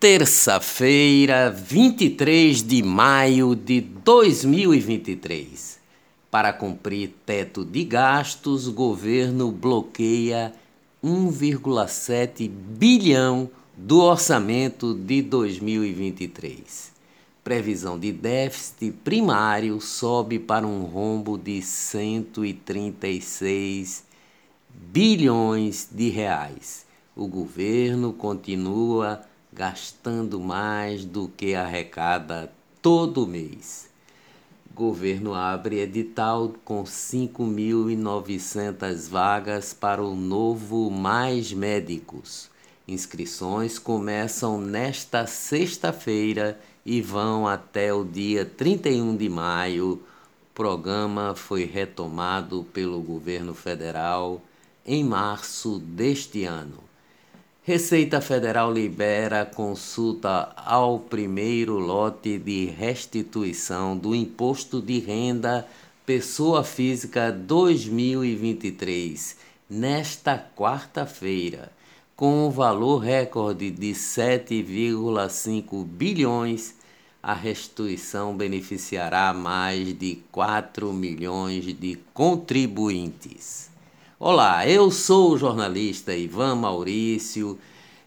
terça-feira, 23 de maio de 2023. Para cumprir teto de gastos, governo bloqueia 1,7 bilhão do orçamento de 2023. Previsão de déficit primário sobe para um rombo de 136 bilhões de reais. O governo continua gastando mais do que arrecada todo mês. Governo abre edital com 5.900 vagas para o novo Mais Médicos. Inscrições começam nesta sexta-feira e vão até o dia 31 de maio. O programa foi retomado pelo governo federal em março deste ano. Receita Federal libera consulta ao primeiro lote de restituição do Imposto de Renda Pessoa Física 2023, nesta quarta-feira, com um valor recorde de 7,5 bilhões. A restituição beneficiará mais de 4 milhões de contribuintes. Olá, eu sou o jornalista Ivan Maurício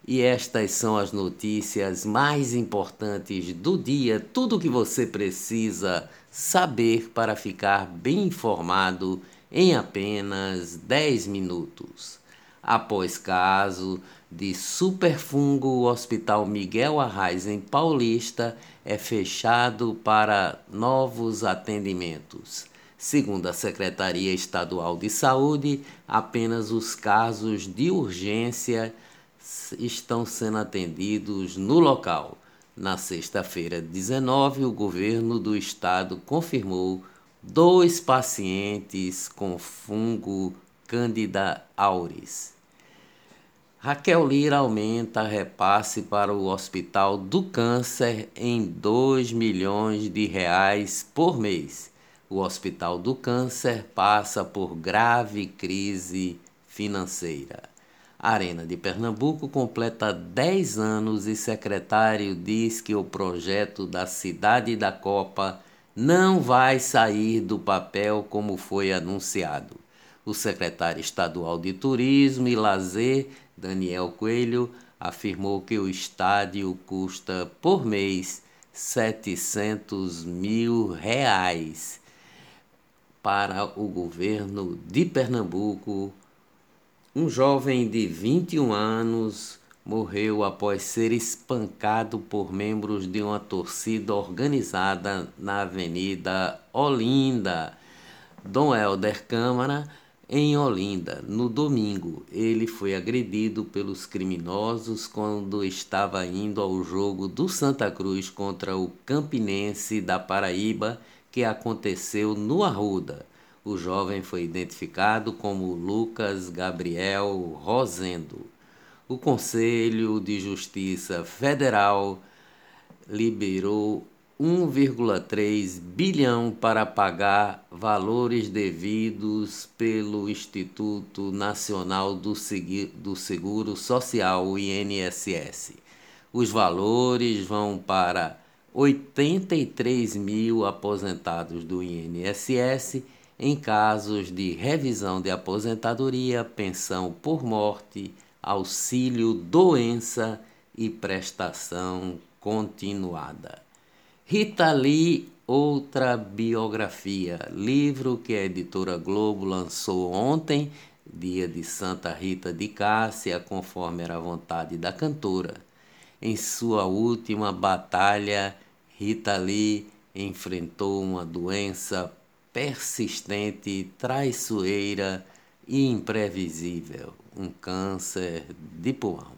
e estas são as notícias mais importantes do dia, tudo o que você precisa saber para ficar bem informado em apenas 10 minutos. Após caso de superfungo, o Hospital Miguel Arraes em Paulista é fechado para novos atendimentos. Segundo a Secretaria Estadual de Saúde, apenas os casos de urgência estão sendo atendidos no local. Na sexta-feira 19, o governo do estado confirmou dois pacientes com fungo Candida auris. Raquel Lira aumenta repasse para o Hospital do Câncer em 2 milhões de reais por mês o Hospital do Câncer passa por grave crise financeira. A Arena de Pernambuco completa 10 anos e secretário diz que o projeto da Cidade da Copa não vai sair do papel como foi anunciado. O secretário estadual de Turismo e Lazer, Daniel Coelho, afirmou que o estádio custa por mês 700 mil reais para o governo de Pernambuco. Um jovem de 21 anos morreu após ser espancado por membros de uma torcida organizada na Avenida Olinda. Dom Helder Câmara, em Olinda, no domingo. Ele foi agredido pelos criminosos quando estava indo ao jogo do Santa Cruz contra o Campinense da Paraíba que aconteceu no Arruda. O jovem foi identificado como Lucas Gabriel Rosendo. O Conselho de Justiça Federal liberou 1,3 bilhão para pagar valores devidos pelo Instituto Nacional do Seguro Social, INSS. Os valores vão para 83 mil aposentados do INSS em casos de revisão de aposentadoria, pensão por morte, auxílio doença e prestação continuada. Rita Lee, outra biografia, livro que a editora Globo lançou ontem, dia de Santa Rita de Cássia, conforme era a vontade da cantora. Em sua última batalha, Rita Lee enfrentou uma doença persistente, traiçoeira e imprevisível, um câncer de pulmão.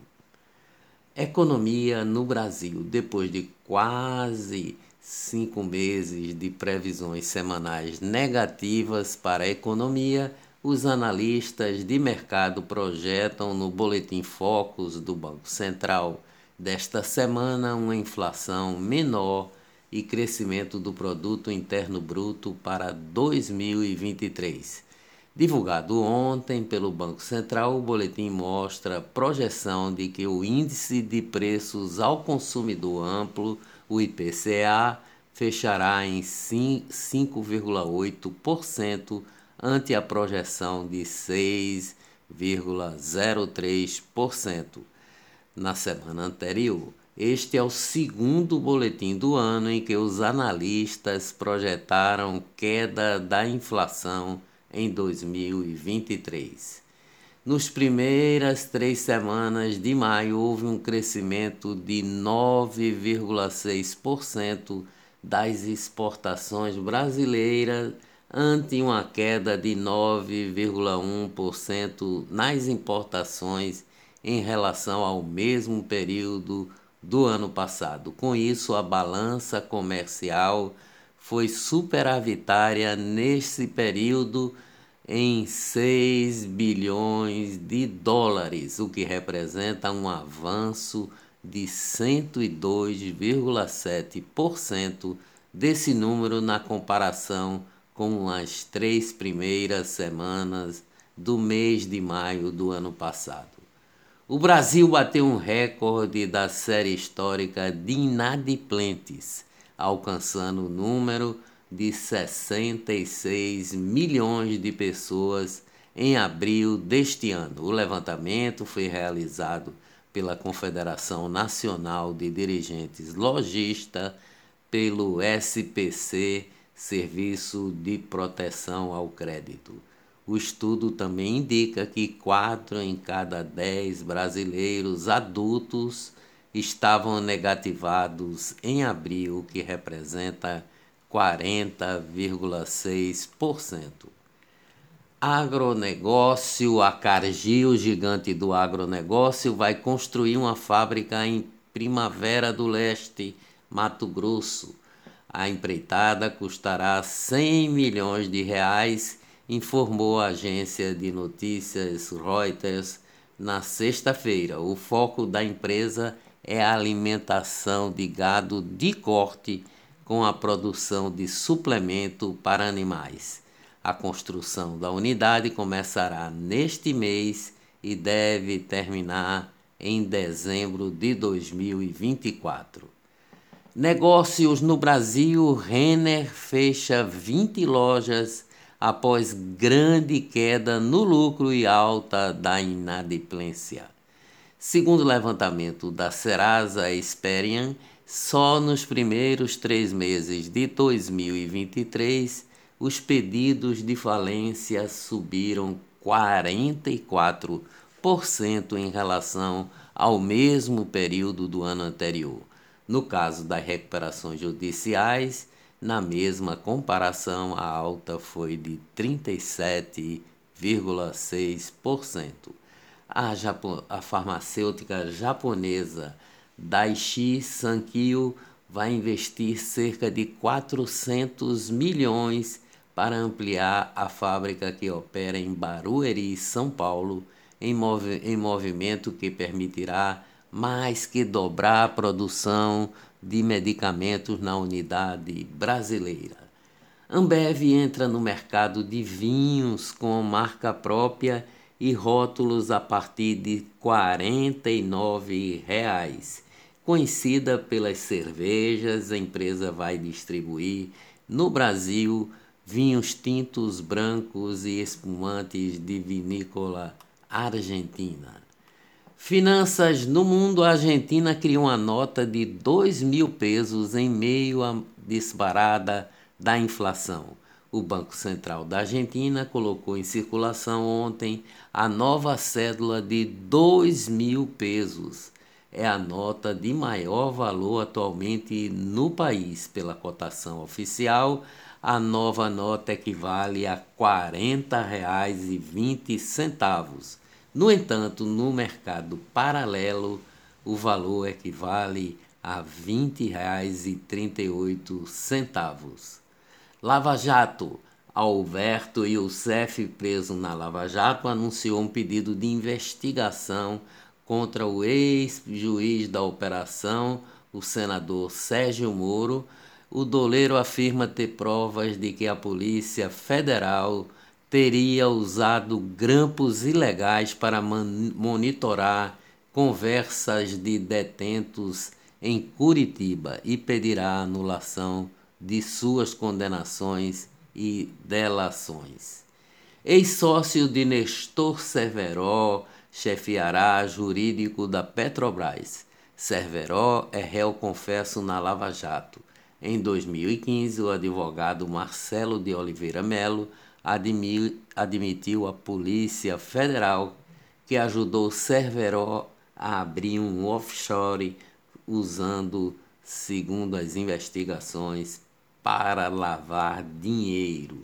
Economia no Brasil, depois de quase cinco meses de previsões semanais negativas para a economia, os analistas de mercado projetam no Boletim Focus do Banco Central desta semana uma inflação menor e crescimento do produto interno bruto para 2023. Divulgado ontem pelo Banco Central, o boletim mostra projeção de que o índice de preços ao consumidor amplo, o IPCA, fechará em 5,8% ante a projeção de 6,03% na semana anterior. Este é o segundo boletim do ano em que os analistas projetaram queda da inflação em 2023. Nos primeiras três semanas de maio, houve um crescimento de 9,6% das exportações brasileiras, ante uma queda de 9,1% nas importações em relação ao mesmo período do ano passado. Com isso, a balança comercial foi superavitária nesse período em 6 bilhões de dólares, o que representa um avanço de 102,7% desse número na comparação com as três primeiras semanas do mês de maio do ano passado. O Brasil bateu um recorde da série histórica de inadimplentes alcançando o número de 66 milhões de pessoas em abril deste ano. O levantamento foi realizado pela Confederação Nacional de Dirigentes Logista, pelo SPC, Serviço de Proteção ao Crédito. O estudo também indica que 4 em cada 10 brasileiros adultos estavam negativados em abril, o que representa 40,6%. Agronegócio, a Cargill, gigante do agronegócio, vai construir uma fábrica em Primavera do Leste, Mato Grosso. A empreitada custará 100 milhões de reais, informou a agência de notícias Reuters na sexta-feira. O foco da empresa é a alimentação de gado de corte com a produção de suplemento para animais. A construção da unidade começará neste mês e deve terminar em dezembro de 2024. Negócios no Brasil: Renner fecha 20 lojas após grande queda no lucro e alta da inadimplência. Segundo o levantamento da Serasa Experian, só nos primeiros três meses de 2023, os pedidos de falência subiram 44% em relação ao mesmo período do ano anterior. No caso das recuperações judiciais, na mesma comparação, a alta foi de 37,6% a, Japo, a farmacêutica japonesa Daiichi Sankyo vai investir cerca de 400 milhões para ampliar a fábrica que opera em Barueri, São Paulo, em, movi em movimento que permitirá mais que dobrar a produção de medicamentos na unidade brasileira. Ambev entra no mercado de vinhos com marca própria e rótulos a partir de 49 reais. Conhecida pelas cervejas, a empresa vai distribuir no Brasil vinhos tintos brancos e espumantes de vinícola argentina. Finanças no mundo, a Argentina criou uma nota de 2 mil pesos em meio à disparada da inflação. O Banco Central da Argentina colocou em circulação ontem a nova cédula de 2 mil pesos. É a nota de maior valor atualmente no país. Pela cotação oficial, a nova nota equivale a R$ 40,20. No entanto, no mercado paralelo, o valor equivale a R$ 20,38. Lava Jato. Alberto Youssef, preso na Lava Jato, anunciou um pedido de investigação contra o ex-juiz da operação, o senador Sérgio Moro. O doleiro afirma ter provas de que a Polícia Federal teria usado grampos ilegais para monitorar conversas de detentos em Curitiba e pedirá anulação de suas condenações e delações. Ex-sócio de Nestor Cerveró chefiará jurídico da Petrobras. Cerveró é réu confesso na Lava Jato. Em 2015, o advogado Marcelo de Oliveira Melo admitiu à Polícia Federal que ajudou Cerveró a abrir um offshore usando, segundo as investigações, para lavar dinheiro.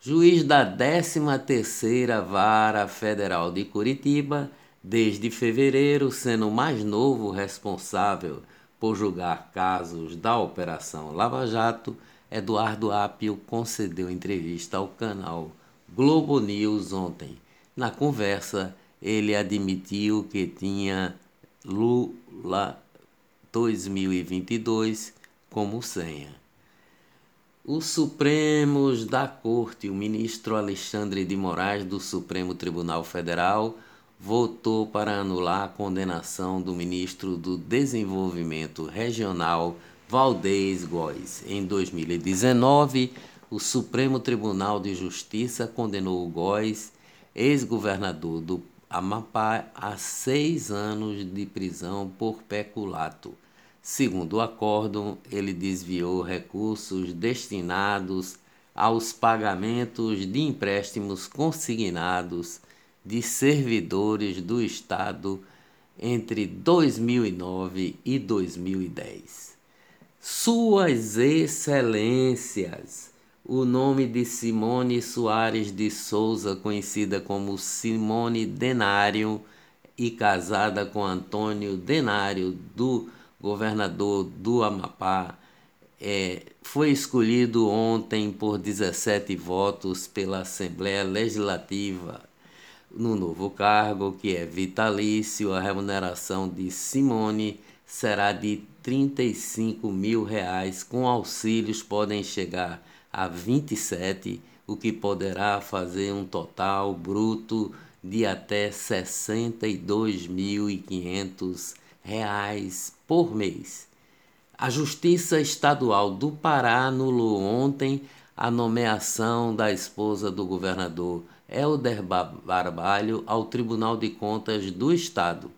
Juiz da 13ª Vara Federal de Curitiba, desde fevereiro sendo o mais novo responsável por julgar casos da Operação Lava Jato, Eduardo Apio concedeu entrevista ao canal Globo News ontem. Na conversa, ele admitiu que tinha Lula 2022 como senha. Os Supremos da Corte, o ministro Alexandre de Moraes do Supremo Tribunal Federal, votou para anular a condenação do ministro do Desenvolvimento Regional Valdez Góes. Em 2019, o Supremo Tribunal de Justiça condenou o Góes, ex-governador do Amapá, a seis anos de prisão por peculato Segundo o acórdão, ele desviou recursos destinados aos pagamentos de empréstimos consignados de servidores do Estado entre 2009 e 2010. Suas Excelências, o nome de Simone Soares de Souza, conhecida como Simone Denário e casada com Antônio Denário do governador do Amapá, é, foi escolhido ontem por 17 votos pela Assembleia Legislativa no novo cargo, que é vitalício. A remuneração de Simone será de 35 mil reais, com auxílios podem chegar a 27, o que poderá fazer um total bruto de até 62.500 reais por mês. A Justiça Estadual do Pará anulou ontem a nomeação da esposa do governador Helder Barbalho ao Tribunal de Contas do Estado.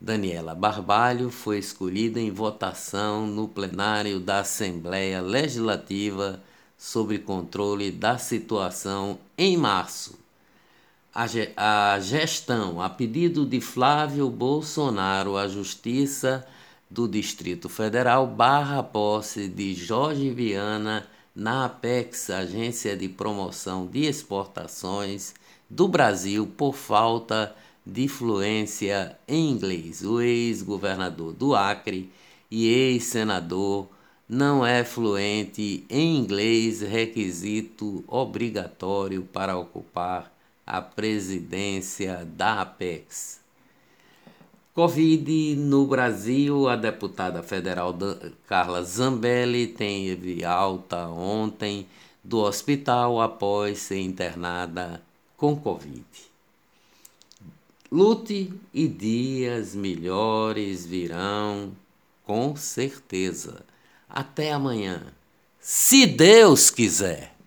Daniela Barbalho foi escolhida em votação no plenário da Assembleia Legislativa sobre controle da situação em março. A gestão, a pedido de Flávio Bolsonaro, a Justiça do Distrito Federal barra posse de Jorge Viana na Apex, Agência de Promoção de Exportações do Brasil, por falta de fluência em inglês. O ex-governador do Acre e ex-senador não é fluente em inglês, requisito obrigatório para ocupar a presidência da Apex. Covid no Brasil, a deputada federal Carla Zambelli teve alta ontem do hospital após ser internada com Covid. Lute e dias melhores virão, com certeza. Até amanhã, se Deus quiser.